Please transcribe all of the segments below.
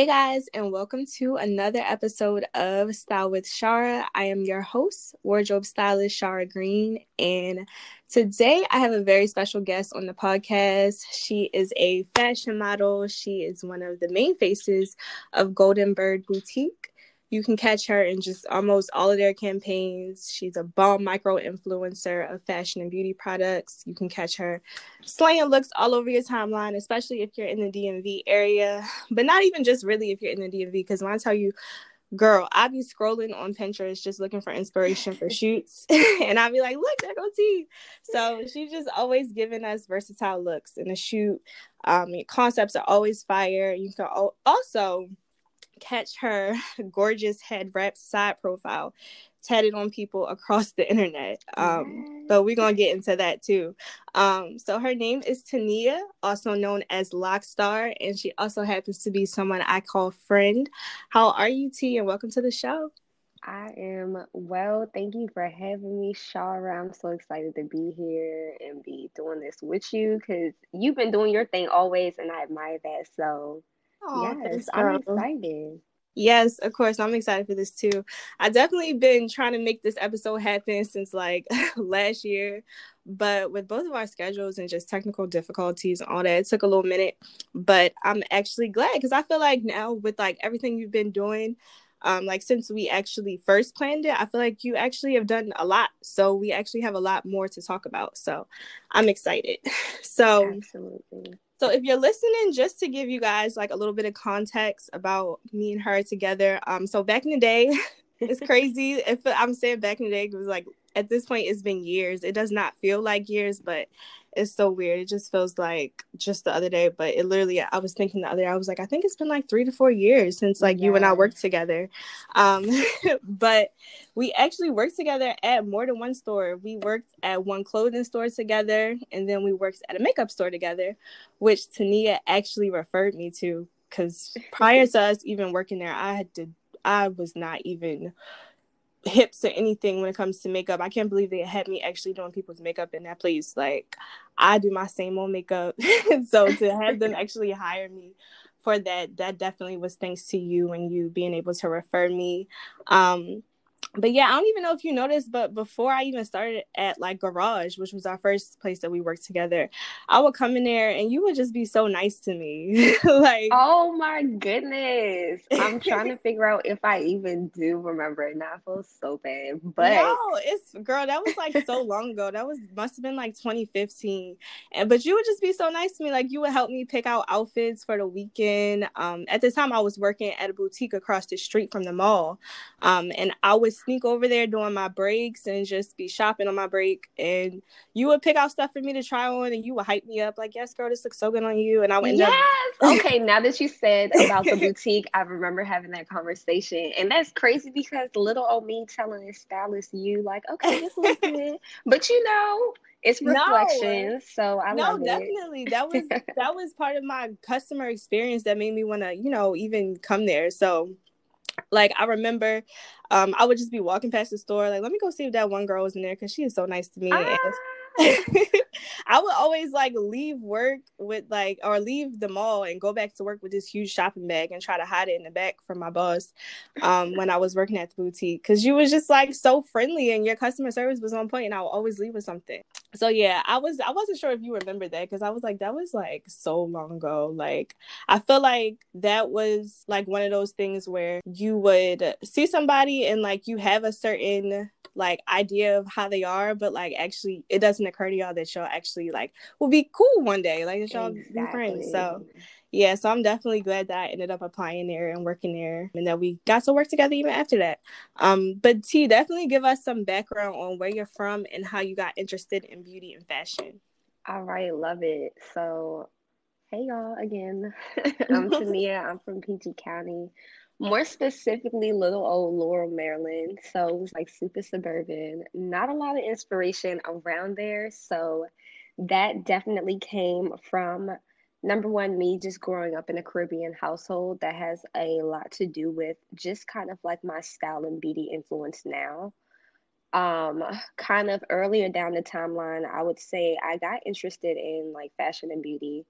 Hey guys, and welcome to another episode of Style with Shara. I am your host, wardrobe stylist Shara Green, and today I have a very special guest on the podcast. She is a fashion model, she is one of the main faces of Golden Bird Boutique. You can catch her in just almost all of their campaigns. She's a bomb micro influencer of fashion and beauty products. You can catch her slaying looks all over your timeline, especially if you're in the DMV area, but not even just really if you're in the DMV. Because when I tell you, girl, I be scrolling on Pinterest just looking for inspiration for shoots, and I be like, look, there go T. So she's just always giving us versatile looks in a shoot. Um, concepts are always fire. You can also catch her gorgeous head wrap side profile tatted on people across the internet. Um, but we're gonna get into that too. Um, so her name is Tania, also known as Lockstar, and she also happens to be someone I call friend. How are you, T? And welcome to the show. I am well. Thank you for having me, Shara. I'm so excited to be here and be doing this with you because you've been doing your thing always, and I admire that. So Oh, yes, I'm excited. Yes, of course. I'm excited for this too. I definitely been trying to make this episode happen since like last year, but with both of our schedules and just technical difficulties and all that, it took a little minute. But I'm actually glad because I feel like now with like everything you've been doing, um, like since we actually first planned it, I feel like you actually have done a lot. So we actually have a lot more to talk about. So I'm excited. So absolutely so if you're listening, just to give you guys like a little bit of context about me and her together. Um, so back in the day, it's crazy. if I'm saying back in the day, it was like at this point it's been years. It does not feel like years, but it's so weird. It just feels like just the other day, but it literally I was thinking the other day, I was like, I think it's been like three to four years since like yeah. you and I worked together. Um but we actually worked together at more than one store. We worked at one clothing store together and then we worked at a makeup store together, which Tania actually referred me to because prior to us even working there, I had to I was not even hips or anything when it comes to makeup. I can't believe they had me actually doing people's makeup in that place. Like I do my same old makeup. so to have them actually hire me for that, that definitely was thanks to you and you being able to refer me. Um but yeah, I don't even know if you noticed, but before I even started at like Garage, which was our first place that we worked together, I would come in there and you would just be so nice to me. like, oh my goodness, I'm trying to figure out if I even do remember it. Now I feel so bad, but no, it's girl, that was like so long ago. That was must have been like 2015, and but you would just be so nice to me. Like you would help me pick out outfits for the weekend. Um, at the time I was working at a boutique across the street from the mall, um, and I was sneak over there during my breaks and just be shopping on my break. And you would pick out stuff for me to try on and you would hype me up like, yes, girl, this looks so good on you. And I went, yes. Up- okay. Now that you said about the boutique, I remember having that conversation. And that's crazy because little old me telling this stylist you like, okay, this looks good. But you know, it's reflections. No. So I no, definitely. that was that was part of my customer experience that made me want to, you know, even come there. So like I remember um I would just be walking past the store, like, let me go see if that one girl was in there because she is so nice to me. Ah. I would always like leave work with like or leave the mall and go back to work with this huge shopping bag and try to hide it in the back from my boss um when I was working at the boutique because you was just like so friendly and your customer service was on point and I would always leave with something. So yeah, I was I wasn't sure if you remember that because I was like that was like so long ago. Like I feel like that was like one of those things where you would see somebody and like you have a certain like idea of how they are, but like actually it doesn't occur to y'all that y'all actually like will be cool one day, like that y'all exactly. be friends. So yeah, so I'm definitely glad that I ended up applying there and working there and that we got to work together even after that. Um, but T, definitely give us some background on where you're from and how you got interested in beauty and fashion. All right, love it. So hey y'all again. I'm Tania. I'm from PG County more specifically little old Laurel, Maryland. So it was like super suburban, not a lot of inspiration around there. So that definitely came from number one, me just growing up in a Caribbean household that has a lot to do with just kind of like my style and beauty influence now. um kind of earlier down the timeline i would say i got interested in like fashion and beauty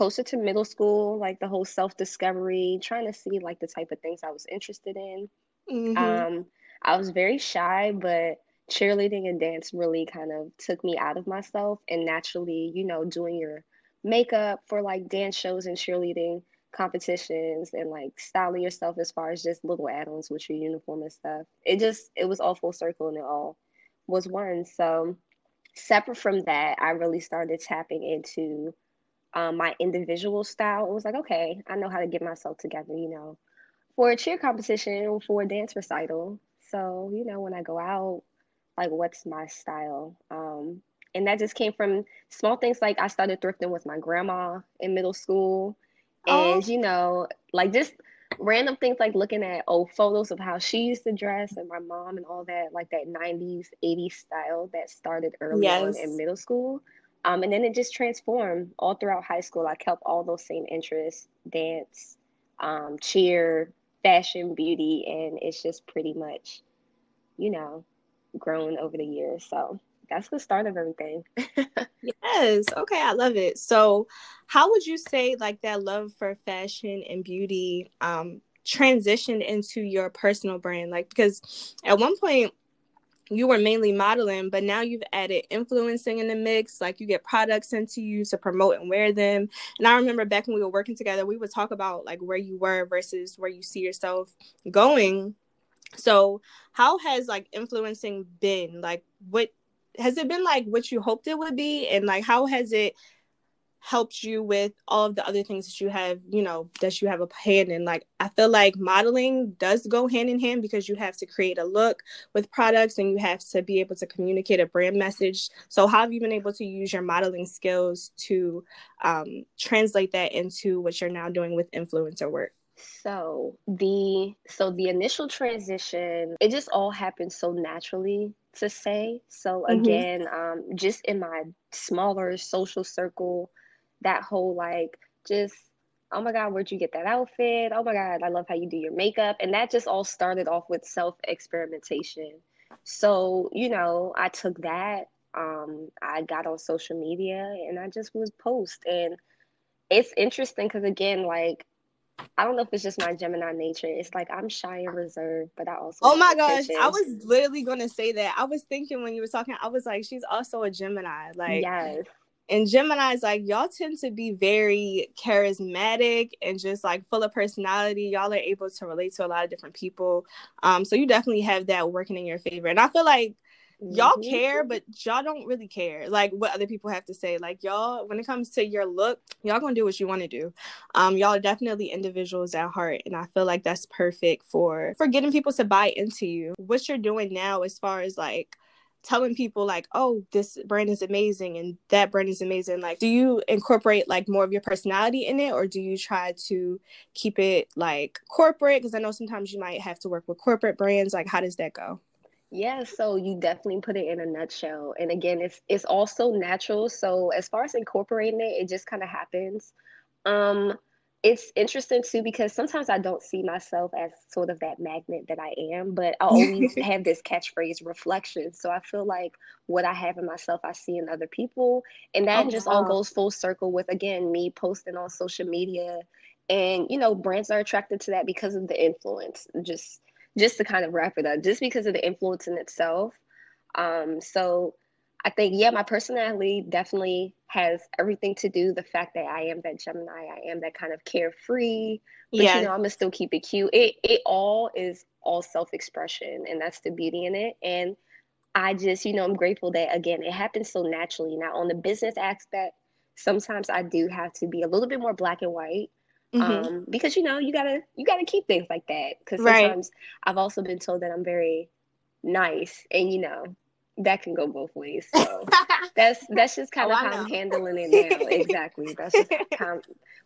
closer to middle school like the whole self-discovery trying to see like the type of things i was interested in mm-hmm. um i was very shy but cheerleading and dance really kind of took me out of myself and naturally you know doing your makeup for like dance shows and cheerleading competitions and like styling yourself as far as just little add-ons with your uniform and stuff. It just it was all full circle and it all was one. So separate from that, I really started tapping into um, my individual style. It was like, okay, I know how to get myself together, you know, for a cheer competition, for a dance recital. So, you know, when I go out, like what's my style? Um, and that just came from small things like I started thrifting with my grandma in middle school Oh. and oh. you know, like just random things like looking at old photos of how she used to dress and my mom and all that, like that 90s, 80s style that started early yes. on in middle school. Um, and then it just transformed all throughout high school. I kept all those same interests dance, um, cheer, fashion, beauty, and it's just pretty much, you know, grown over the years. So that's the start of everything. yes. Okay, I love it. So, how would you say like that love for fashion and beauty um transitioned into your personal brand? Like because at one point you were mainly modeling, but now you've added influencing in the mix. Like you get products into you to promote and wear them. And I remember back when we were working together, we would talk about like where you were versus where you see yourself going. So, how has like influencing been? Like, what has it been like what you hoped it would be and like how has it helped you with all of the other things that you have you know that you have a hand in like i feel like modeling does go hand in hand because you have to create a look with products and you have to be able to communicate a brand message so how have you been able to use your modeling skills to um, translate that into what you're now doing with influencer work so the so the initial transition it just all happened so naturally to say. So mm-hmm. again, um, just in my smaller social circle, that whole like just oh my god, where'd you get that outfit? Oh my god, I love how you do your makeup, and that just all started off with self experimentation. So you know, I took that. Um, I got on social media and I just was post and it's interesting because again like I don't know if it's just my Gemini nature. It's like I'm shy and reserved, but I also. Oh my gosh, I was literally gonna say that. I was thinking when you were talking, I was like, she's also a Gemini. Like, yes. And Gemini's like y'all tend to be very charismatic and just like full of personality. Y'all are able to relate to a lot of different people. Um, so you definitely have that working in your favor. And I feel like y'all mm-hmm. care, but y'all don't really care like what other people have to say. Like y'all, when it comes to your look, y'all gonna do what you want to do. Um, y'all are definitely individuals at heart, and I feel like that's perfect for for getting people to buy into you. What you're doing now, as far as like telling people like oh this brand is amazing and that brand is amazing like do you incorporate like more of your personality in it or do you try to keep it like corporate because i know sometimes you might have to work with corporate brands like how does that go yeah, so you definitely put it in a nutshell. And again, it's it's also natural. So as far as incorporating it, it just kind of happens. Um, it's interesting too because sometimes I don't see myself as sort of that magnet that I am, but I always have this catchphrase reflection. So I feel like what I have in myself, I see in other people. And that oh, just wow. all goes full circle with again me posting on social media. And you know, brands are attracted to that because of the influence. Just just to kind of wrap it up, just because of the influence in itself. Um, so I think, yeah, my personality definitely has everything to do the fact that I am that Gemini, I am that kind of carefree, but yeah. you know, I'm gonna still keep it cute. It it all is all self-expression and that's the beauty in it. And I just, you know, I'm grateful that again it happens so naturally. Now on the business aspect, sometimes I do have to be a little bit more black and white Mm-hmm. Um, because you know you gotta you gotta keep things like that because sometimes right. I've also been told that I'm very nice and you know that can go both ways. So that's that's just kind oh, of how I'm handling it now. Exactly. That's just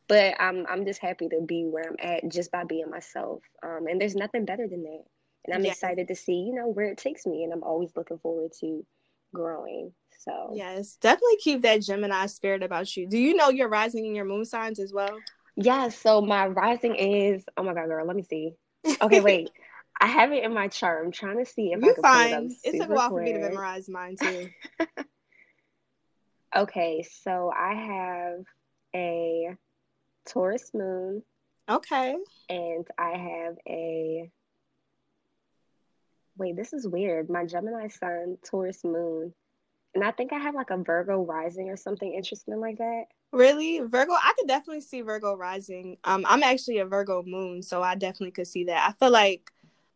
but I'm I'm just happy to be where I'm at just by being myself. Um, and there's nothing better than that. And I'm excited to see you know where it takes me and I'm always looking forward to growing. So yes. Definitely keep that Gemini spirit about you. Do you know your rising and your moon signs as well? Yeah, so my rising is oh my god, girl, let me see. Okay, wait. I have it in my chart. I'm trying to see if You're I can fine. It, it took a while quick. for me to memorize mine too. okay, so I have a Taurus moon. Okay. And I have a wait, this is weird. My Gemini sun, Taurus moon, and I think I have like a Virgo rising or something interesting like that. Really? Virgo, I could definitely see Virgo rising. Um, I'm actually a Virgo moon, so I definitely could see that. I feel like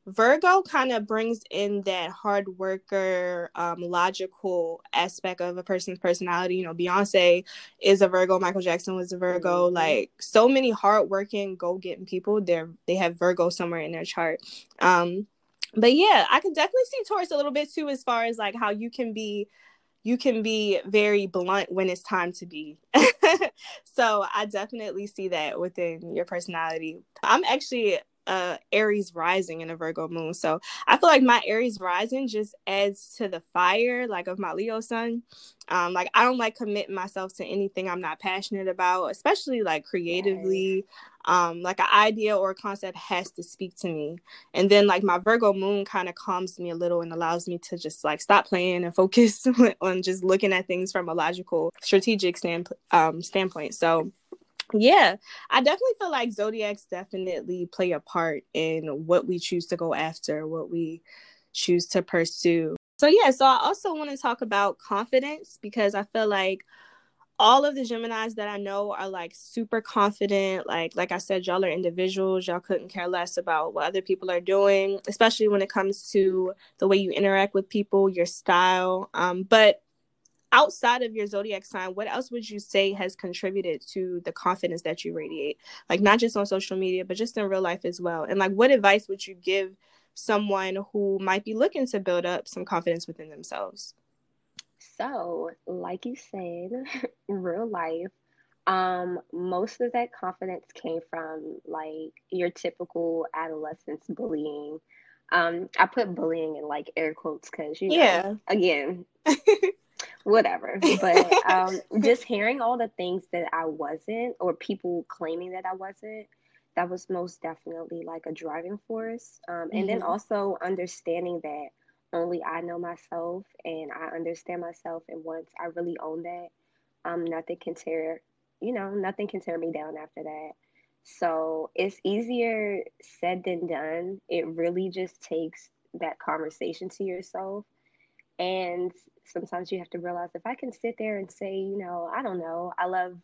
Virgo kind of brings in that hard worker, um, logical aspect of a person's personality. You know, Beyonce is a Virgo, Michael Jackson was a Virgo. Mm-hmm. Like so many hardworking, go getting people, they're they have Virgo somewhere in their chart. Um, but yeah, I could definitely see Taurus a little bit too, as far as like how you can be you can be very blunt when it's time to be. so I definitely see that within your personality. I'm actually uh Aries rising and a Virgo moon. So I feel like my Aries rising just adds to the fire like of my Leo sun. Um like I don't like committing myself to anything I'm not passionate about, especially like creatively. Um like an idea or a concept has to speak to me. And then like my Virgo moon kind of calms me a little and allows me to just like stop playing and focus on just looking at things from a logical strategic stand um standpoint. So yeah i definitely feel like zodiacs definitely play a part in what we choose to go after what we choose to pursue so yeah so i also want to talk about confidence because i feel like all of the Geminis that I know are like super confident. Like like I said, y'all are individuals. Y'all couldn't care less about what other people are doing, especially when it comes to the way you interact with people, your style. Um, but outside of your zodiac sign, what else would you say has contributed to the confidence that you radiate? Like not just on social media, but just in real life as well. And like what advice would you give someone who might be looking to build up some confidence within themselves? So, like you said, real life, um, most of that confidence came from like your typical adolescence bullying. Um, I put bullying in like air quotes because you know, yeah, again, whatever. But um, just hearing all the things that I wasn't, or people claiming that I wasn't, that was most definitely like a driving force. Um, and mm-hmm. then also understanding that only I know myself and I understand myself. And once I really own that, um, nothing can tear, you know, nothing can tear me down after that. So it's easier said than done. It really just takes that conversation to yourself and sometimes you have to realize if I can sit there and say, you know, I don't know, I love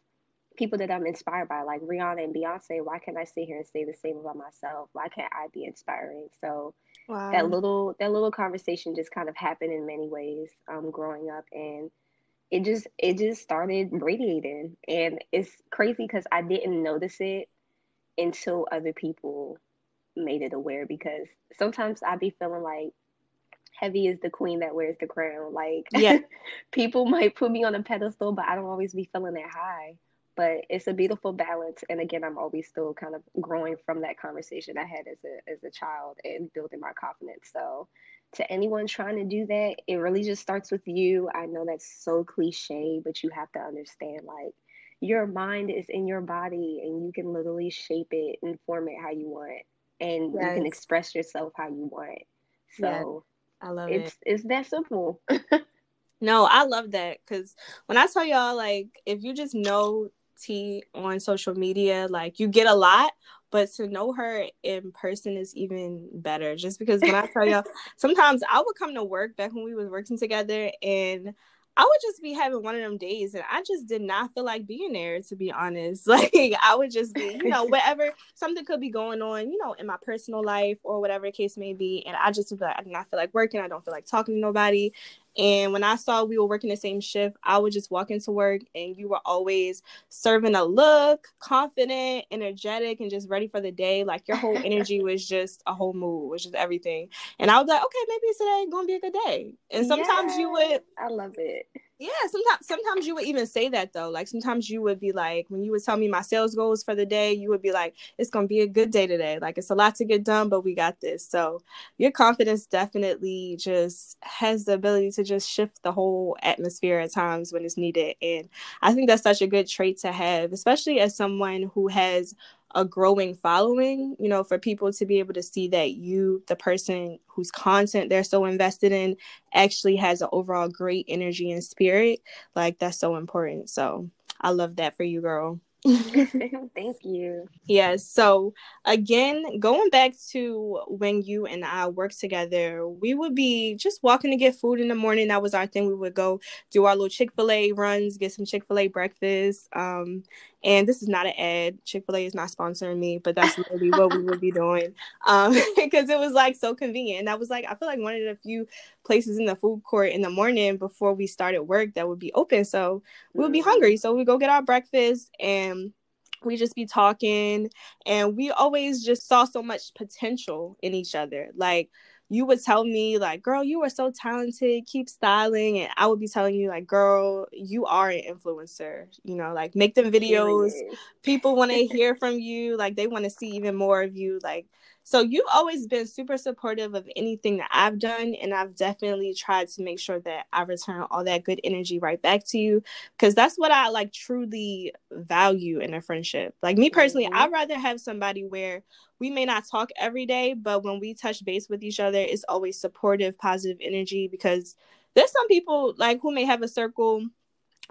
people that I'm inspired by, like Rihanna and Beyonce, why can't I sit here and say the same about myself? Why can't I be inspiring? So wow. that little that little conversation just kind of happened in many ways um, growing up and it just it just started radiating and it's crazy because I didn't notice it until other people made it aware because sometimes I'd be feeling like heavy is the queen that wears the crown. Like, yeah, people might put me on a pedestal, but I don't always be feeling that high. But it's a beautiful balance, and again, I'm always still kind of growing from that conversation I had as a as a child and building my confidence. So, to anyone trying to do that, it really just starts with you. I know that's so cliche, but you have to understand, like, your mind is in your body, and you can literally shape it and form it how you want, and yes. you can express yourself how you want. So. I love it's, it. It's that simple. no, I love that because when I tell y'all, like, if you just know T on social media, like, you get a lot, but to know her in person is even better. Just because when I tell y'all, sometimes I would come to work back when we was working together and I would just be having one of them days and I just did not feel like being there to be honest. Like I would just be, you know, whatever something could be going on, you know, in my personal life or whatever the case may be. And I just feel like I do not feel like working. I don't feel like talking to nobody. And when I saw we were working the same shift, I would just walk into work and you were always serving a look, confident, energetic, and just ready for the day. Like your whole energy was just a whole mood, was just everything. And I was like, okay, maybe today gonna be a good day. And sometimes yeah, you would I love it yeah sometimes sometimes you would even say that though. Like sometimes you would be like when you would tell me my sales goals for the day you would be like it's gonna be a good day today. Like it's a lot to get done but we got this. So your confidence definitely just has the ability to just shift the whole atmosphere at times when it's needed. And i think that's such a good trait to have especially as someone who has a growing following, you know, for people to be able to see that you, the person whose content they're so invested in, actually has an overall great energy and spirit, like that's so important. So I love that for you, girl. Thank you. Yes. So again, going back to when you and I worked together, we would be just walking to get food in the morning. That was our thing. We would go do our little Chick fil A runs, get some Chick fil A breakfast. Um, and this is not an ad. Chick fil A is not sponsoring me, but that's really what we would be doing. Um, because it was like so convenient. And that was like, I feel like one of the few places in the food court in the morning before we started work that would be open. So we would be mm. hungry. So we go get our breakfast and we just be talking and we always just saw so much potential in each other. Like you would tell me like girl you are so talented keep styling and i would be telling you like girl you are an influencer you know like make them videos. People want to hear from you like they want to see even more of you like so you've always been super supportive of anything that I've done, and I've definitely tried to make sure that I return all that good energy right back to you because that's what I like truly value in a friendship. Like me personally, mm-hmm. I'd rather have somebody where we may not talk every day, but when we touch base with each other, it's always supportive, positive energy because there's some people like who may have a circle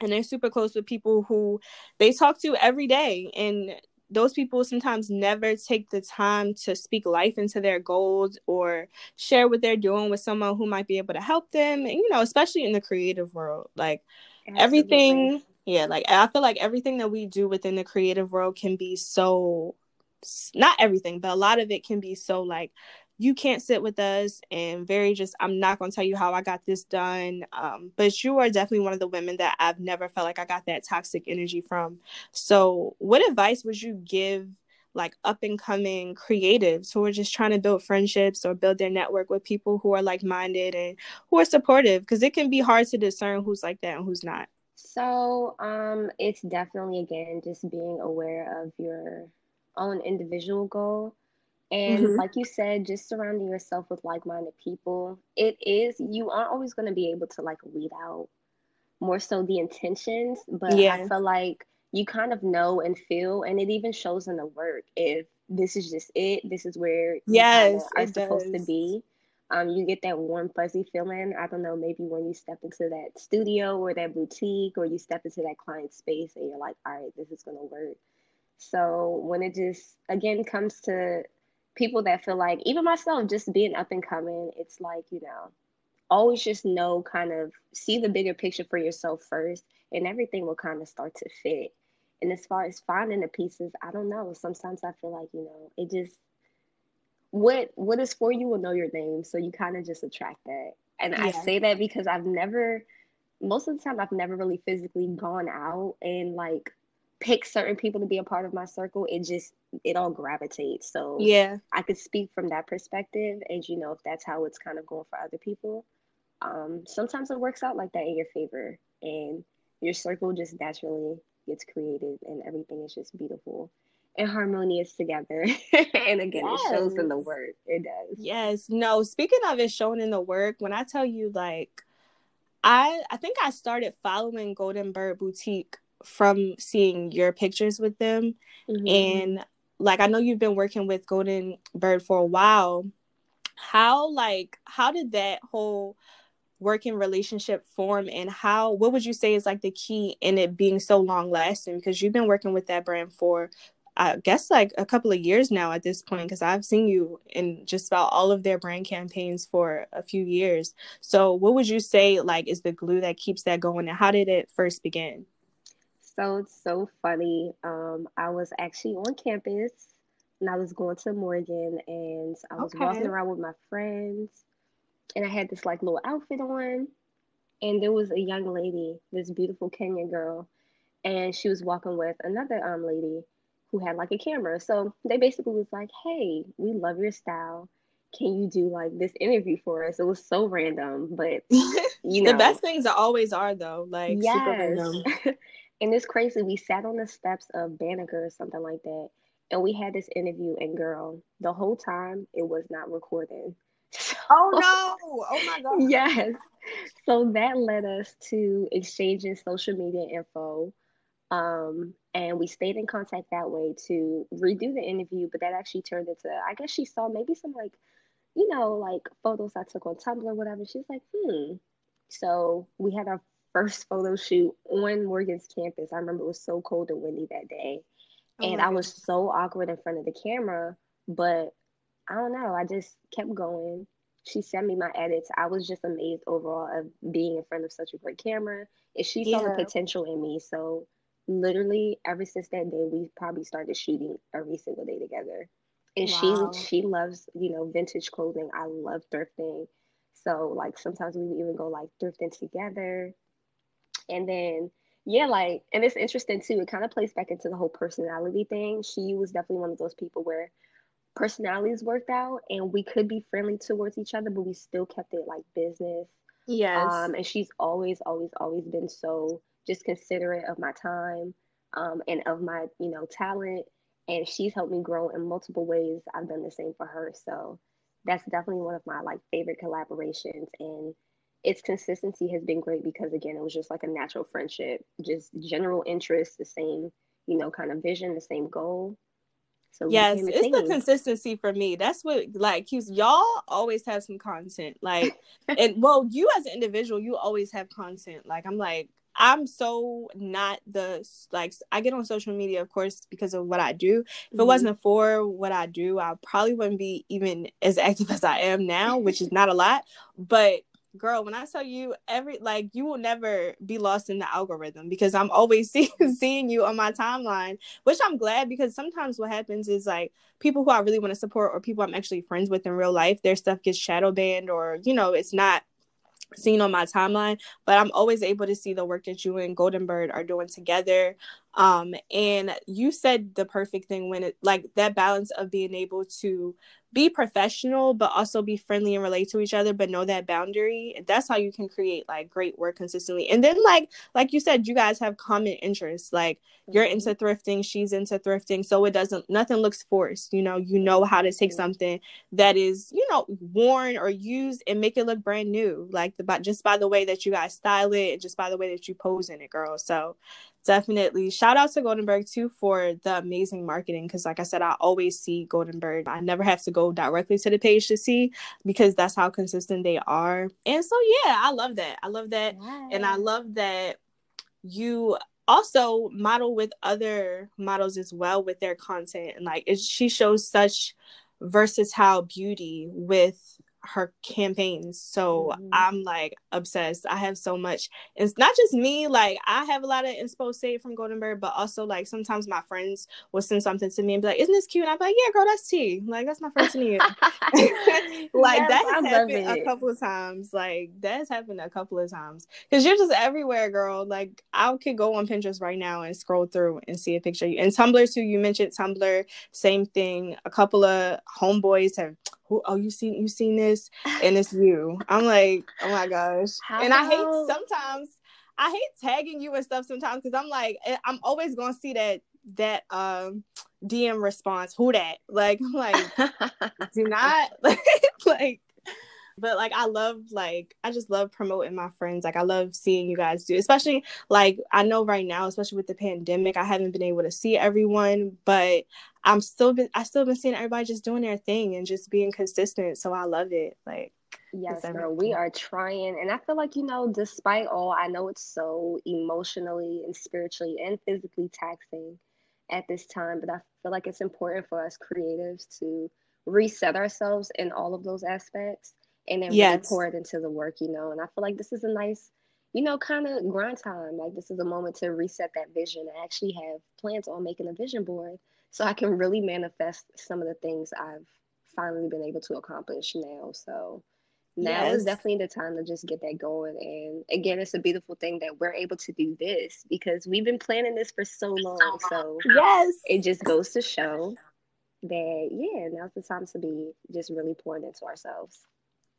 and they're super close with people who they talk to every day and those people sometimes never take the time to speak life into their goals or share what they're doing with someone who might be able to help them and you know especially in the creative world like Absolutely. everything yeah like i feel like everything that we do within the creative world can be so not everything but a lot of it can be so like you can't sit with us and very just i'm not going to tell you how i got this done um, but you are definitely one of the women that i've never felt like i got that toxic energy from. So what advice would you give like up and coming creatives who are just trying to build friendships or build their network with people who are like minded and who are supportive? Because it can be hard to discern who's like that and who's not. So um it's definitely again just being aware of your own individual goal and mm-hmm. like you said, just surrounding yourself with like minded people. It is, you aren't always going to be able to like weed out more so the intentions, but yeah. I feel like you kind of know and feel, and it even shows in the work if this is just it, this is where yes, are supposed does. to be. Um, you get that warm, fuzzy feeling. I don't know, maybe when you step into that studio or that boutique, or you step into that client space and you're like, all right, this is going to work. So when it just, again, comes to people that feel like even myself just being up and coming it's like you know always just know kind of see the bigger picture for yourself first and everything will kind of start to fit. And as far as finding the pieces i don't know. Sometimes i feel like you know it just what what is for you will know your name so you kind of just attract that. And yeah. i say that because i've never most of the time i've never really physically gone out and like pick certain people to be a part of my circle, it just it all gravitates. So yeah, I could speak from that perspective, and you know if that's how it's kind of going for other people. Um, sometimes it works out like that in your favor, and your circle just naturally gets created, and everything is just beautiful and harmonious together. and again, yes. it shows in the work. It does. Yes. No. Speaking of it showing in the work, when I tell you like. I I think I started following Golden Bird Boutique from seeing your pictures with them mm-hmm. and like i know you've been working with golden bird for a while how like how did that whole working relationship form and how what would you say is like the key in it being so long lasting because you've been working with that brand for I guess like a couple of years now at this point because I've seen you in just about all of their brand campaigns for a few years. So, what would you say like is the glue that keeps that going, and how did it first begin? So it's so funny. Um, I was actually on campus and I was going to Morgan and I was okay. walking around with my friends and I had this like little outfit on and there was a young lady, this beautiful Kenyan girl, and she was walking with another um lady who had like a camera. So they basically was like, Hey, we love your style. Can you do like this interview for us? It was so random, but you know the best things always are though. Like yes. super random. And it's crazy. We sat on the steps of Banneker or something like that. And we had this interview, and girl, the whole time it was not recording. oh no! Oh my god! yes. So that led us to exchanging social media info. Um, And we stayed in contact that way to redo the interview, but that actually turned into, I guess she saw maybe some like, you know, like photos I took on Tumblr, or whatever. She's like, hmm. So we had our first photo shoot on Morgan's campus. I remember it was so cold and windy that day. Oh and I was so awkward in front of the camera, but I don't know. I just kept going. She sent me my edits. I was just amazed overall of being in front of such a great camera. And she saw the potential in me. So literally ever since that day we probably started shooting every single day together. And wow. she she loves, you know, vintage clothing. I love thrifting. So like sometimes we would even go like thrifting together. And then yeah, like and it's interesting too. It kind of plays back into the whole personality thing. She was definitely one of those people where personalities worked out and we could be friendly towards each other, but we still kept it like business. Yes. Um, and she's always, always, always been so just considerate of my time um, and of my, you know, talent. And she's helped me grow in multiple ways. I've done the same for her. So that's definitely one of my like favorite collaborations. And its consistency has been great because again, it was just like a natural friendship, just general interest, the same, you know, kind of vision, the same goal. So yes, it's the consistency for me. That's what like keeps y'all always have some content. Like and well, you as an individual, you always have content. Like I'm like I'm so not the like I get on social media of course because of what I do. If mm-hmm. it wasn't for what I do, I probably wouldn't be even as active as I am now, which is not a lot, but girl, when I tell you every like you will never be lost in the algorithm because I'm always see, seeing you on my timeline, which I'm glad because sometimes what happens is like people who I really want to support or people I'm actually friends with in real life, their stuff gets shadow banned or you know, it's not seen on my timeline, but I'm always able to see the work that you and Golden Bird are doing together. Um, and you said the perfect thing when it like that balance of being able to be professional but also be friendly and relate to each other but know that boundary that's how you can create like great work consistently and then like like you said you guys have common interests like you're into mm-hmm. thrifting she's into thrifting so it doesn't nothing looks forced you know you know how to take mm-hmm. something that is you know worn or used and make it look brand new like the by, just by the way that you guys style it and just by the way that you pose in it girl so definitely. Shout out to Golden Bird too for the amazing marketing because like I said I always see Golden Bird. I never have to go directly to the page to see because that's how consistent they are. And so yeah I love that. I love that. And I love that you also model with other models as well with their content. And like it, she shows such versatile beauty with her campaigns. So mm-hmm. I'm like obsessed. I have so much. It's not just me, like I have a lot of inspo saved from Golden Bird, but also like sometimes my friends will send something to me and be like, Isn't this cute? And I'm like, Yeah, girl, that's tea. Like that's my friend Tania. like yes, that has happened a couple of times. Like that has happened a couple of times. Cause you're just everywhere, girl. Like I could go on Pinterest right now and scroll through and see a picture. And Tumblr too, you mentioned Tumblr, same thing. A couple of homeboys have who oh you seen you seen this? And it's you. I'm like oh my gosh. How and i hate sometimes i hate tagging you and stuff sometimes because i'm like eh, i'm always gonna see that that um dm response who that? Like i'm like do not like but like I love like I just love promoting my friends. Like I love seeing you guys do, especially like I know right now, especially with the pandemic, I haven't been able to see everyone, but I'm still been I still been seeing everybody just doing their thing and just being consistent. So I love it. Like Yes, girl, we are trying. And I feel like, you know, despite all, I know it's so emotionally and spiritually and physically taxing at this time, but I feel like it's important for us creatives to reset ourselves in all of those aspects and then yes. really pour it into the work, you know. And I feel like this is a nice, you know, kind of grind time. Like this is a moment to reset that vision. I actually have plans on making a vision board so I can really manifest some of the things I've finally been able to accomplish now. So now yes. is definitely the time to just get that going. And again, it's a beautiful thing that we're able to do this because we've been planning this for so long. So yes, it just goes to show that yeah, now's the time to be just really pouring into ourselves.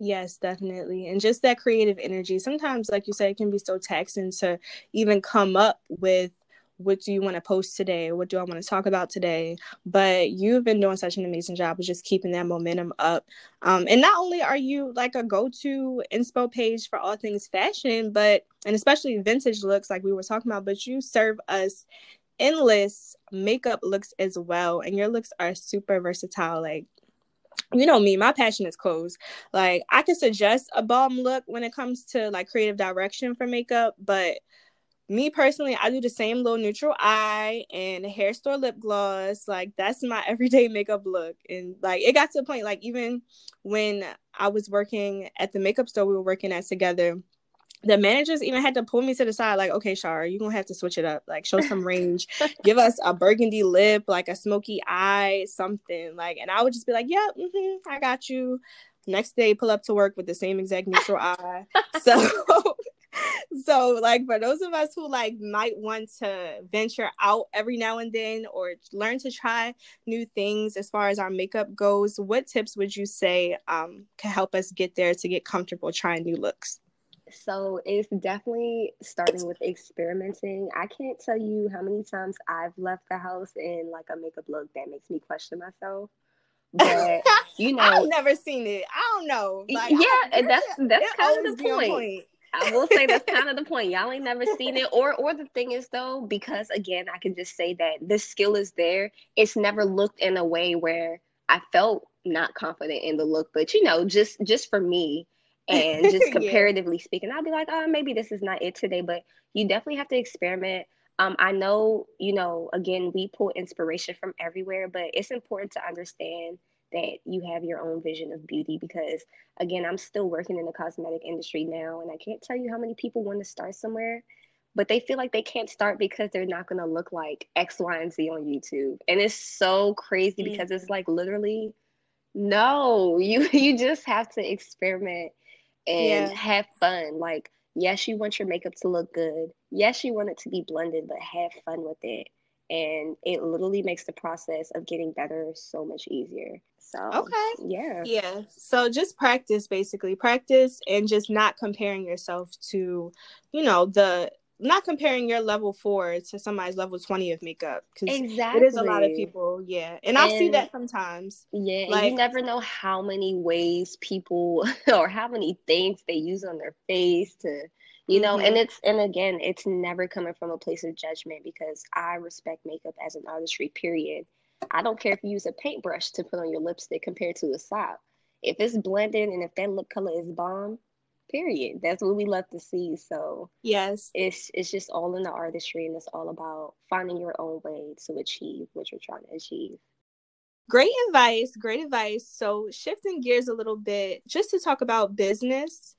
Yes, definitely. And just that creative energy. Sometimes, like you said, it can be so taxing to even come up with what do you want to post today? What do I want to talk about today? But you've been doing such an amazing job of just keeping that momentum up. Um, and not only are you like a go to inspo page for all things fashion, but and especially vintage looks like we were talking about, but you serve us endless makeup looks as well, and your looks are super versatile. Like you know me, my passion is clothes. Like I can suggest a bomb look when it comes to like creative direction for makeup, but me personally, I do the same little neutral eye and hair store lip gloss. Like that's my everyday makeup look. And like it got to the point, like even when I was working at the makeup store we were working at together, the managers even had to pull me to the side, like, okay, Shara, you're gonna have to switch it up, like show some range, give us a burgundy lip, like a smoky eye, something. Like, and I would just be like, Yep, yeah, mm-hmm, I got you. Next day, pull up to work with the same exact neutral eye. So so like for those of us who like might want to venture out every now and then or learn to try new things as far as our makeup goes what tips would you say um, can help us get there to get comfortable trying new looks so it's definitely starting with experimenting. I can't tell you how many times I've left the house in like a makeup look that makes me question myself. But you know, I've never seen it. I don't know. Like, yeah, that's that's kind of the point. point. I will say that's kind of the point. Y'all ain't never seen it. Or or the thing is though, because again, I can just say that this skill is there. It's never looked in a way where I felt not confident in the look. But you know, just just for me and just comparatively yeah. speaking, I'll be like, oh, maybe this is not it today. But you definitely have to experiment. Um, I know, you know, again, we pull inspiration from everywhere, but it's important to understand that you have your own vision of beauty because again i'm still working in the cosmetic industry now and i can't tell you how many people want to start somewhere but they feel like they can't start because they're not going to look like x y and z on youtube and it's so crazy mm-hmm. because it's like literally no you you just have to experiment and yeah. have fun like yes you want your makeup to look good yes you want it to be blended but have fun with it and it literally makes the process of getting better so much easier. So, okay. Yeah. Yeah. So just practice basically. Practice and just not comparing yourself to, you know, the not comparing your level 4 to somebody's level 20 of makeup cuz exactly. it is a lot of people, yeah. And, and I see that sometimes. Yeah, like you never know how many ways people or how many things they use on their face to you know mm-hmm. and it's and again it's never coming from a place of judgment because i respect makeup as an artistry period i don't care if you use a paintbrush to put on your lipstick compared to a sop if it's blended and if that lip color is bomb period that's what we love to see so yes it's it's just all in the artistry and it's all about finding your own way to achieve what you're trying to achieve Great advice, great advice. So, shifting gears a little bit, just to talk about business.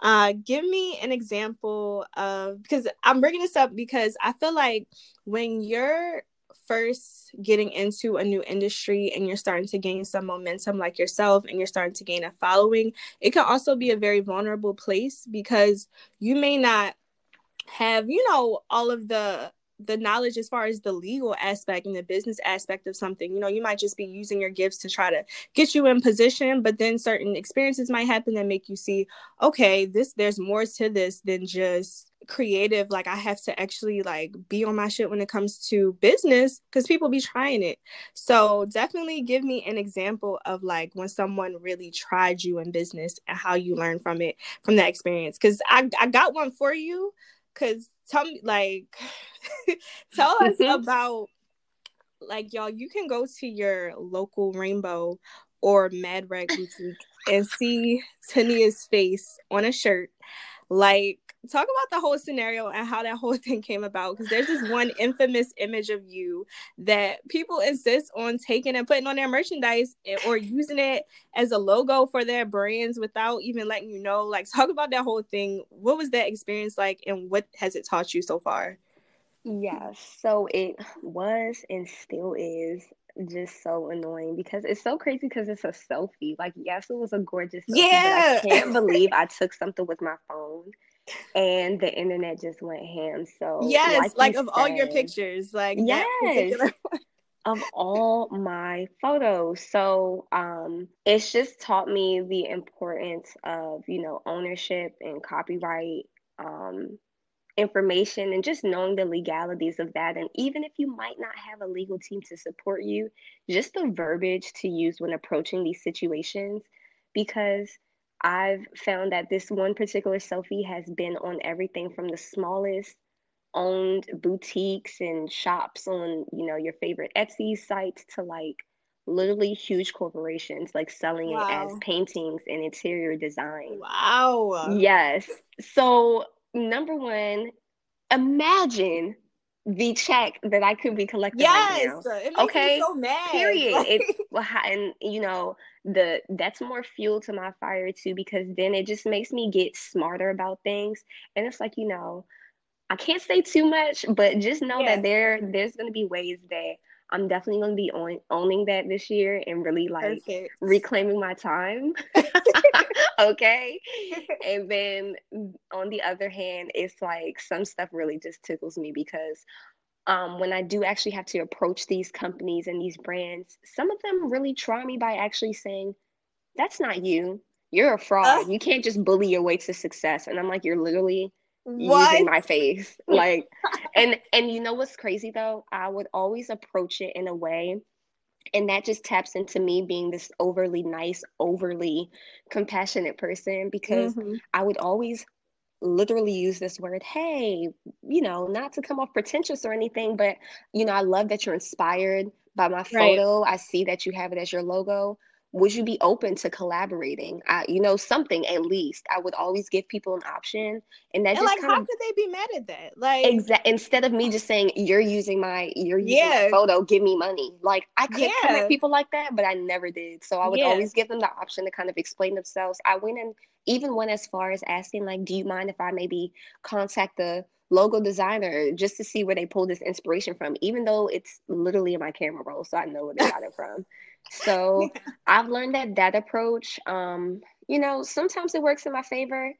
Uh, give me an example of because I'm bringing this up because I feel like when you're first getting into a new industry and you're starting to gain some momentum like yourself and you're starting to gain a following, it can also be a very vulnerable place because you may not have, you know, all of the the knowledge as far as the legal aspect and the business aspect of something. You know, you might just be using your gifts to try to get you in position, but then certain experiences might happen that make you see, okay, this there's more to this than just creative. Like i have to actually like be on my shit when it comes to business because people be trying it. So definitely give me an example of like when someone really tried you in business and how you learned from it from that experience. Because I, I got one for you because tell me like tell us mm-hmm. about like y'all you can go to your local rainbow or mad rag boutique and see tania's face on a shirt. Like talk about the whole scenario and how that whole thing came about because there's this one infamous image of you that people insist on taking and putting on their merchandise or using it as a logo for their brands without even letting you know like talk about that whole thing what was that experience like and what has it taught you so far yeah so it was and still is just so annoying because it's so crazy because it's a selfie. Like, yes, it was a gorgeous selfie, yeah. I can't believe I took something with my phone and the internet just went ham. So yes, like, like of said, all your pictures, like yes. of all my photos. So um it's just taught me the importance of, you know, ownership and copyright um information and just knowing the legalities of that and even if you might not have a legal team to support you, just the verbiage to use when approaching these situations because I've found that this one particular selfie has been on everything from the smallest owned boutiques and shops on, you know, your favorite Etsy sites to like literally huge corporations like selling wow. it as paintings and interior design. Wow. Yes. So, number one, imagine the check that I could be collecting yes, right now. okay, so mad. Period. it's and you know the that's more fuel to my fire too because then it just makes me get smarter about things. And it's like you know, I can't say too much, but just know yeah. that there there's gonna be ways that I'm definitely going to be on, owning that this year and really like Perfect. reclaiming my time. okay. and then on the other hand, it's like some stuff really just tickles me because um, when I do actually have to approach these companies and these brands, some of them really try me by actually saying, That's not you. You're a fraud. Uh, you can't just bully your way to success. And I'm like, You're literally what? using my face like and and you know what's crazy though i would always approach it in a way and that just taps into me being this overly nice overly compassionate person because mm-hmm. i would always literally use this word hey you know not to come off pretentious or anything but you know i love that you're inspired by my photo right. i see that you have it as your logo would you be open to collaborating? I, you know, something at least. I would always give people an option, and that and just like, how of, could they be mad at that? Like, exa- instead of me just saying you're using my you're using yeah. my photo, give me money. Like, I could yeah. come at people like that, but I never did. So I would yeah. always give them the option to kind of explain themselves. I went and even went as far as asking, like, do you mind if I maybe contact the logo designer just to see where they pulled this inspiration from, even though it's literally in my camera roll, so I know where they got it from. So I've learned that that approach, um, you know, sometimes it works in my favor.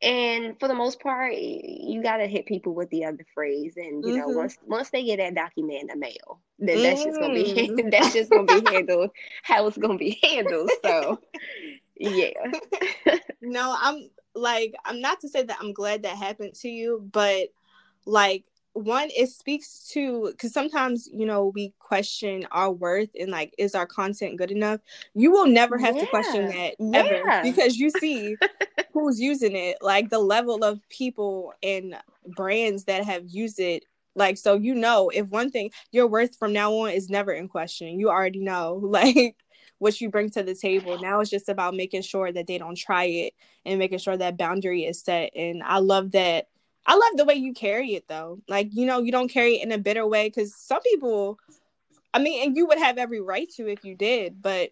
And for the most part, you gotta hit people with the other phrase, and you mm-hmm. know, once once they get that document in the mail, then mm. that's just gonna be mm. that's just gonna be handled how it's gonna be handled. So, yeah. no, I'm like I'm not to say that I'm glad that happened to you, but like one it speaks to because sometimes you know we question our worth and like is our content good enough? You will never have yeah. to question that ever yeah. because you see who's using it like the level of people and brands that have used it. Like so you know if one thing your worth from now on is never in question. You already know like what you bring to the table. Now it's just about making sure that they don't try it and making sure that boundary is set. And i love that I love the way you carry it though. Like, you know, you don't carry it in a bitter way because some people, I mean, and you would have every right to if you did, but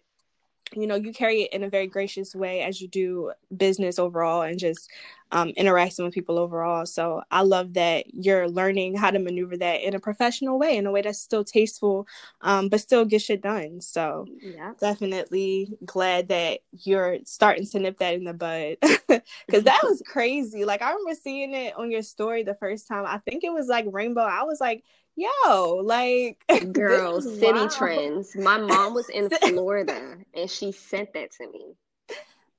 you know you carry it in a very gracious way as you do business overall and just um, interacting with people overall. So i love that you're learning how to maneuver that in a professional way in a way that's still tasteful um, but still get shit done. So yeah. definitely glad that you're starting to nip that in the bud because that was crazy. Like i remember seeing it on your story the first time. I think it was like rainbow. I was like yo, like girl, Citi wow. trends. My mom was in Florida and she sent that to me.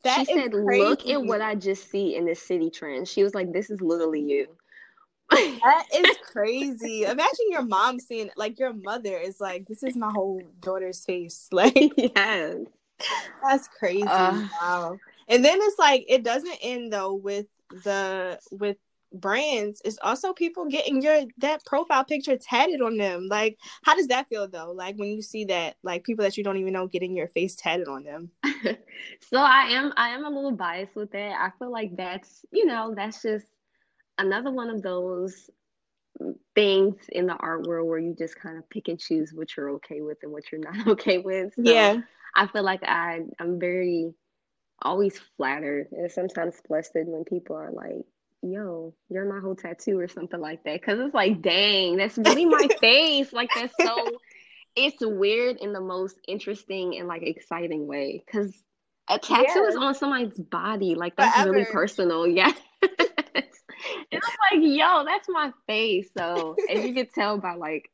That she said, crazy. "Look at what I just see in this Citi Trend." She was like, "This is literally you." that is crazy. Imagine your mom seeing like your mother is like, "This is my whole daughter's face." Like, yes, that's crazy. Uh, wow. And then it's like it doesn't end though with the with brands is also people getting your that profile picture tatted on them. Like, how does that feel though? Like when you see that, like people that you don't even know getting your face tatted on them. so I am I am a little biased with that. I feel like that's you know that's just another one of those things in the art world where you just kind of pick and choose what you're okay with and what you're not okay with. So yeah, I feel like I I'm very always flattered and sometimes flustered when people are like yo, you're my whole tattoo or something like that. Cause it's like, dang, that's really my face. Like that's so it's weird in the most interesting and like exciting way. Cause a tattoo yeah. is on somebody's body. Like that's Forever. really personal. Yeah. it's like, yo, that's my face. So as you can tell by like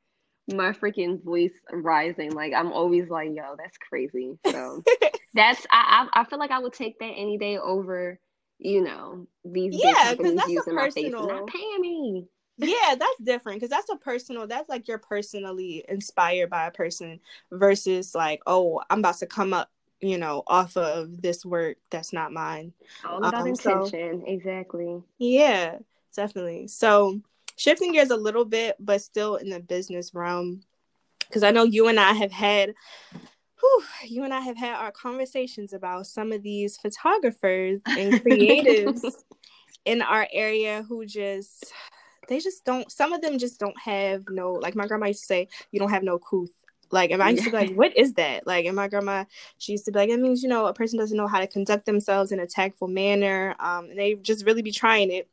my freaking voice rising, like I'm always like, yo, that's crazy. So that's I, I I feel like I would take that any day over you know, these yeah, because that's using a personal, my face, not paying me. yeah, that's different because that's a personal. That's like you're personally inspired by a person versus like, oh, I'm about to come up, you know, off of this work that's not mine. All about um, intention, so, exactly. Yeah, definitely. So, shifting gears a little bit, but still in the business realm. Because I know you and I have had, whew, you and I have had our conversations about some of these photographers and creatives in our area who just, they just don't, some of them just don't have no, like my grandma used to say, you don't have no couth. Like, and I used to be like, what is that? Like, and my grandma, she used to be like, it means, you know, a person doesn't know how to conduct themselves in a tactful manner. Um, and they just really be trying it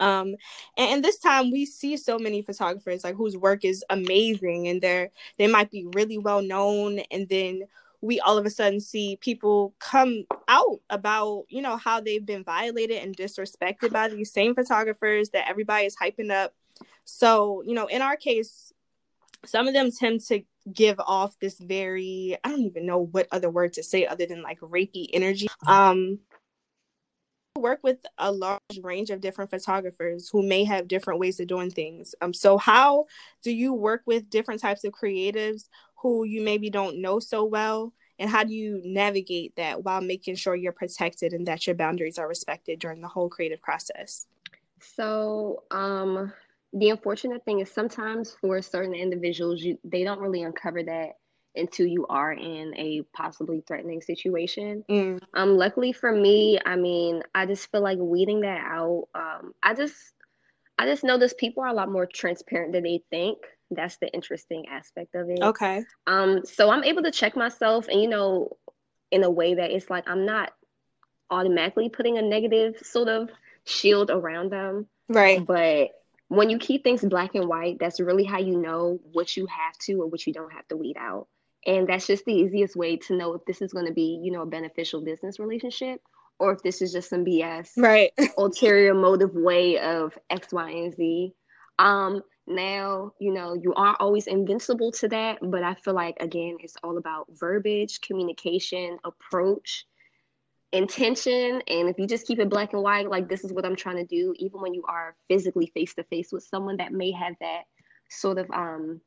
um and, and, this time we see so many photographers like whose work is amazing and they're they might be really well known. And then we all of a sudden see people come out about you know how they've been violated and disrespected by these same photographers that everybody is hyping up. So you know in our case some of them tend to give off this very i don't even know what other word to say other than like rapey energy. Um work with a large range of different photographers who may have different ways of doing things. Um, so how do you work with different types of creatives who you maybe don't know so well? And how do you navigate that while making sure you're protected and that your boundaries are respected during the whole creative process? So, um, the unfortunate thing is sometimes for certain individuals, you, they don't really uncover that until you are in a possibly threatening situation. Mm. Um, luckily for me, I mean, I just feel like weeding that out. Um, I just, I just notice people are a lot more transparent than they think. That's the interesting aspect of it. Okay. Um, so I'm able to check myself, and you know, in a way that it's like I'm not automatically putting a negative sort of shield around them. Right. But when you keep things black and white, that's really how you know what you have to or what you don't have to weed out. And that's just the easiest way to know if this is going to be, you know, a beneficial business relationship or if this is just some BS. Right. ulterior motive way of X, Y, and Z. Um, now, you know, you are always invincible to that, but I feel like again, it's all about verbiage, communication, approach, intention. And if you just keep it black and white, like this is what I'm trying to do, even when you are physically face to face with someone that may have that sort of um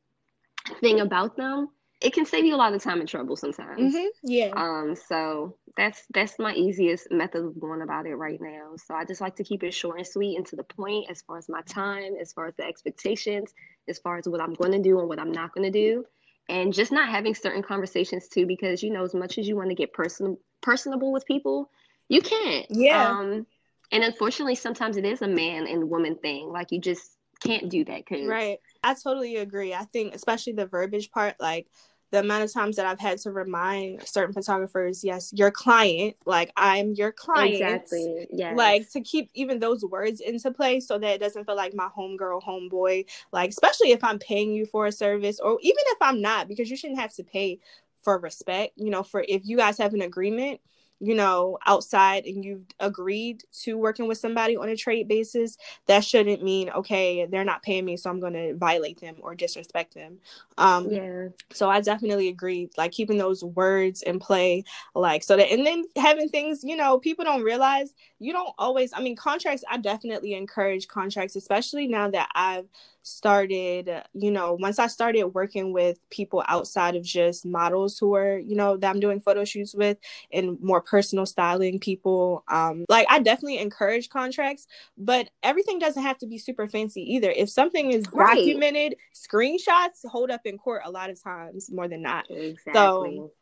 thing about them, it can save you a lot of time and trouble sometimes. Mm-hmm. Yeah. Um. So that's that's my easiest method of going about it right now. So I just like to keep it short and sweet and to the point as far as my time, as far as the expectations, as far as what I'm going to do and what I'm not going to do, and just not having certain conversations too. Because you know, as much as you want to get personal personable with people, you can't. Yeah. Um. And unfortunately, sometimes it is a man and woman thing. Like you just can't do that. Cause right. I totally agree. I think especially the verbiage part, like the amount of times that I've had to remind certain photographers, yes, your client, like I'm your client. Exactly. Yeah. Like to keep even those words into play so that it doesn't feel like my homegirl, homeboy. Like, especially if I'm paying you for a service or even if I'm not, because you shouldn't have to pay for respect, you know, for if you guys have an agreement, you know, outside and you've agreed to working with somebody on a trade basis, that shouldn't mean okay, they're not paying me, so I'm going to violate them or disrespect them. Um, yeah. So I definitely agree, like keeping those words in play, like so that, and then having things, you know, people don't realize you don't always. I mean, contracts. I definitely encourage contracts, especially now that I've started, you know, once I started working with people outside of just models who are, you know, that I'm doing photo shoots with and more personal styling people, um, like I definitely encourage contracts, but everything doesn't have to be super fancy either. If something is right. documented, screenshots hold up in court a lot of times more than not. Exactly. So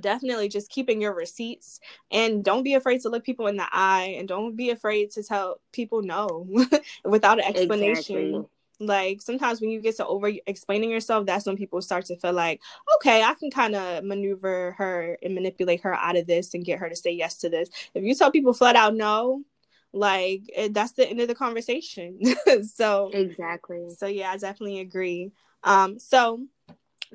definitely just keeping your receipts and don't be afraid to look people in the eye and don't be afraid to tell people no without an explanation. Exactly like sometimes when you get to over explaining yourself that's when people start to feel like okay i can kind of maneuver her and manipulate her out of this and get her to say yes to this. If you tell people flat out no like it, that's the end of the conversation. So exactly. so yeah i definitely agree. Um so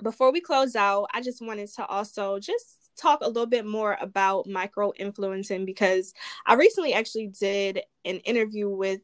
before we close out i just wanted to also just talk a little bit more about micro influencing because I recently actually did an interview with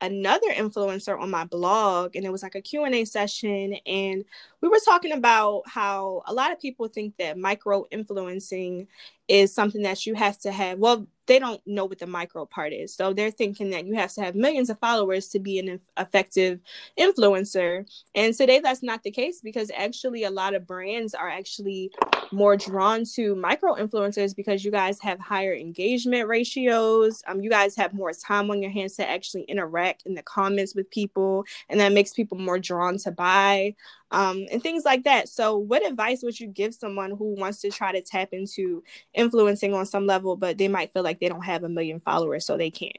another influencer on my blog and it was like a q&a session and we were talking about how a lot of people think that micro influencing is something that you have to have well they don't know what the micro part is. So they're thinking that you have to have millions of followers to be an effective influencer. And today that's not the case because actually a lot of brands are actually more drawn to micro influencers because you guys have higher engagement ratios. Um, you guys have more time on your hands to actually interact in the comments with people, and that makes people more drawn to buy um, and things like that. So, what advice would you give someone who wants to try to tap into influencing on some level, but they might feel like they don't have a million followers, so they can't?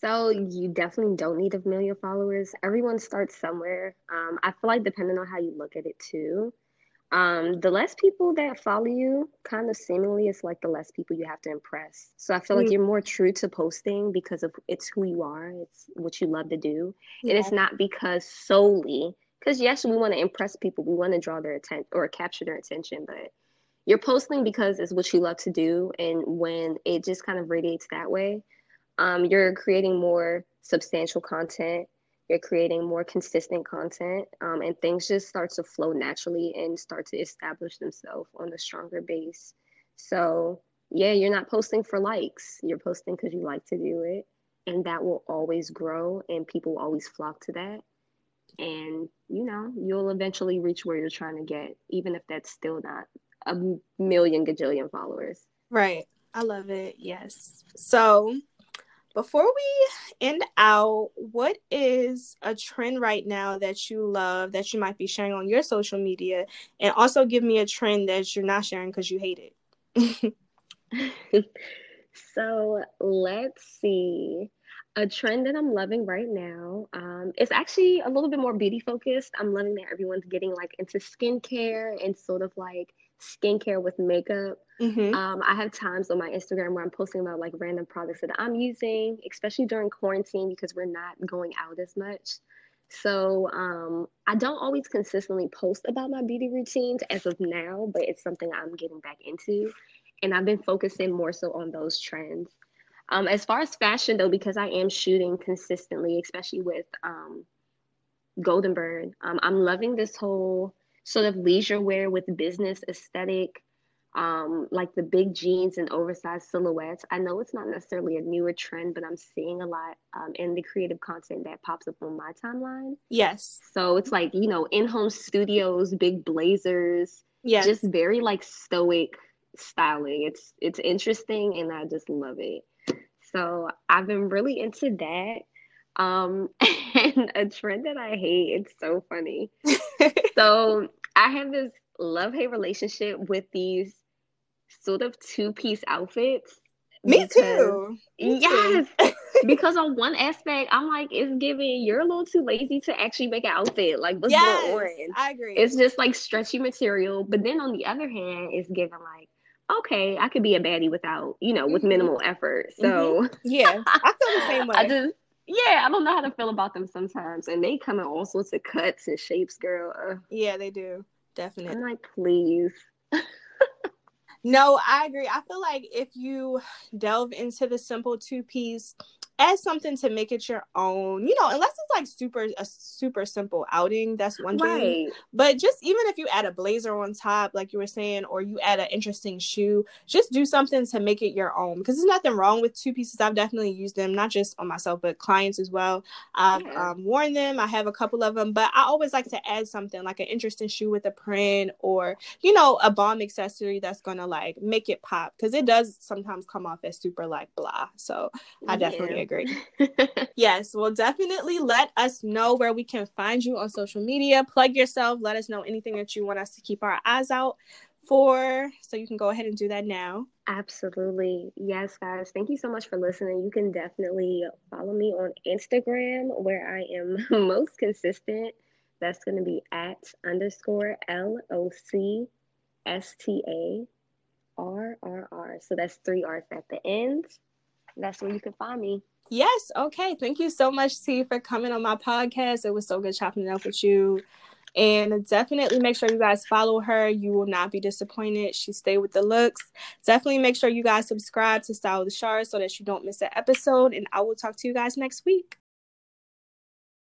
So you definitely don't need a million followers. Everyone starts somewhere. Um, I feel like depending on how you look at it too, um, the less people that follow you, kind of seemingly, it's like the less people you have to impress. So I feel mm-hmm. like you're more true to posting because of it's who you are, it's what you love to do, yeah. and it's not because solely because yes, we want to impress people, we want to draw their attention or capture their attention, but you're posting because it's what you love to do, and when it just kind of radiates that way, um, you're creating more substantial content. You're creating more consistent content, um, and things just start to flow naturally and start to establish themselves on a stronger base. So, yeah, you're not posting for likes. You're posting because you like to do it, and that will always grow, and people will always flock to that and you know you'll eventually reach where you're trying to get even if that's still not a million gajillion followers. Right. I love it. Yes. So before we end out what is a trend right now that you love that you might be sharing on your social media? And also give me a trend that you're not sharing because you hate it. So let's see a trend that I'm loving right now. Um, it's actually a little bit more beauty focused. I'm loving that everyone's getting like into skincare and sort of like skincare with makeup. Mm-hmm. Um, I have times on my Instagram where I'm posting about like random products that I'm using, especially during quarantine because we're not going out as much. So um, I don't always consistently post about my beauty routines as of now, but it's something I'm getting back into. And I've been focusing more so on those trends. Um, as far as fashion, though, because I am shooting consistently, especially with um, Golden Bird, um, I'm loving this whole sort of leisure wear with business aesthetic, um, like the big jeans and oversized silhouettes. I know it's not necessarily a newer trend, but I'm seeing a lot um, in the creative content that pops up on my timeline. Yes. So it's like, you know, in home studios, big blazers. Yes. Just very like stoic styling. It's it's interesting and I just love it. So I've been really into that. Um, and a trend that I hate, it's so funny. so I have this love hate relationship with these sort of two piece outfits. Me because, too. Yes. Because on one aspect, I'm like, it's giving you're a little too lazy to actually make an outfit. Like, what's yes, going on? I agree. It's just like stretchy material. But then on the other hand, it's giving like, okay, I could be a baddie without, you know, with mm-hmm. minimal effort. So mm-hmm. yeah, I feel the same way. I just yeah, I don't know how to feel about them sometimes, and they come in all sorts of cuts and shapes, girl. Uh, yeah, they do definitely. I'm like, please. no, I agree. I feel like if you delve into the simple two piece add something to make it your own you know unless like super a super simple outing that's one right. thing but just even if you add a blazer on top like you were saying or you add an interesting shoe just do something to make it your own because there's nothing wrong with two pieces i've definitely used them not just on myself but clients as well i've yeah. um, worn them i have a couple of them but i always like to add something like an interesting shoe with a print or you know a bomb accessory that's gonna like make it pop because it does sometimes come off as super like blah so i definitely yeah agree. yes, well, definitely let us know where we can find you on social media. Plug yourself. Let us know anything that you want us to keep our eyes out for. So you can go ahead and do that now. Absolutely. Yes, guys. Thank you so much for listening. You can definitely follow me on Instagram where I am most consistent. That's going to be at underscore L O C S T A R R R. So that's three R's at the end. That's where you can find me. Yes. Okay. Thank you so much, T, for coming on my podcast. It was so good chopping it up with you. And definitely make sure you guys follow her. You will not be disappointed. She stay with the looks. Definitely make sure you guys subscribe to Style with Shara so that you don't miss an episode. And I will talk to you guys next week.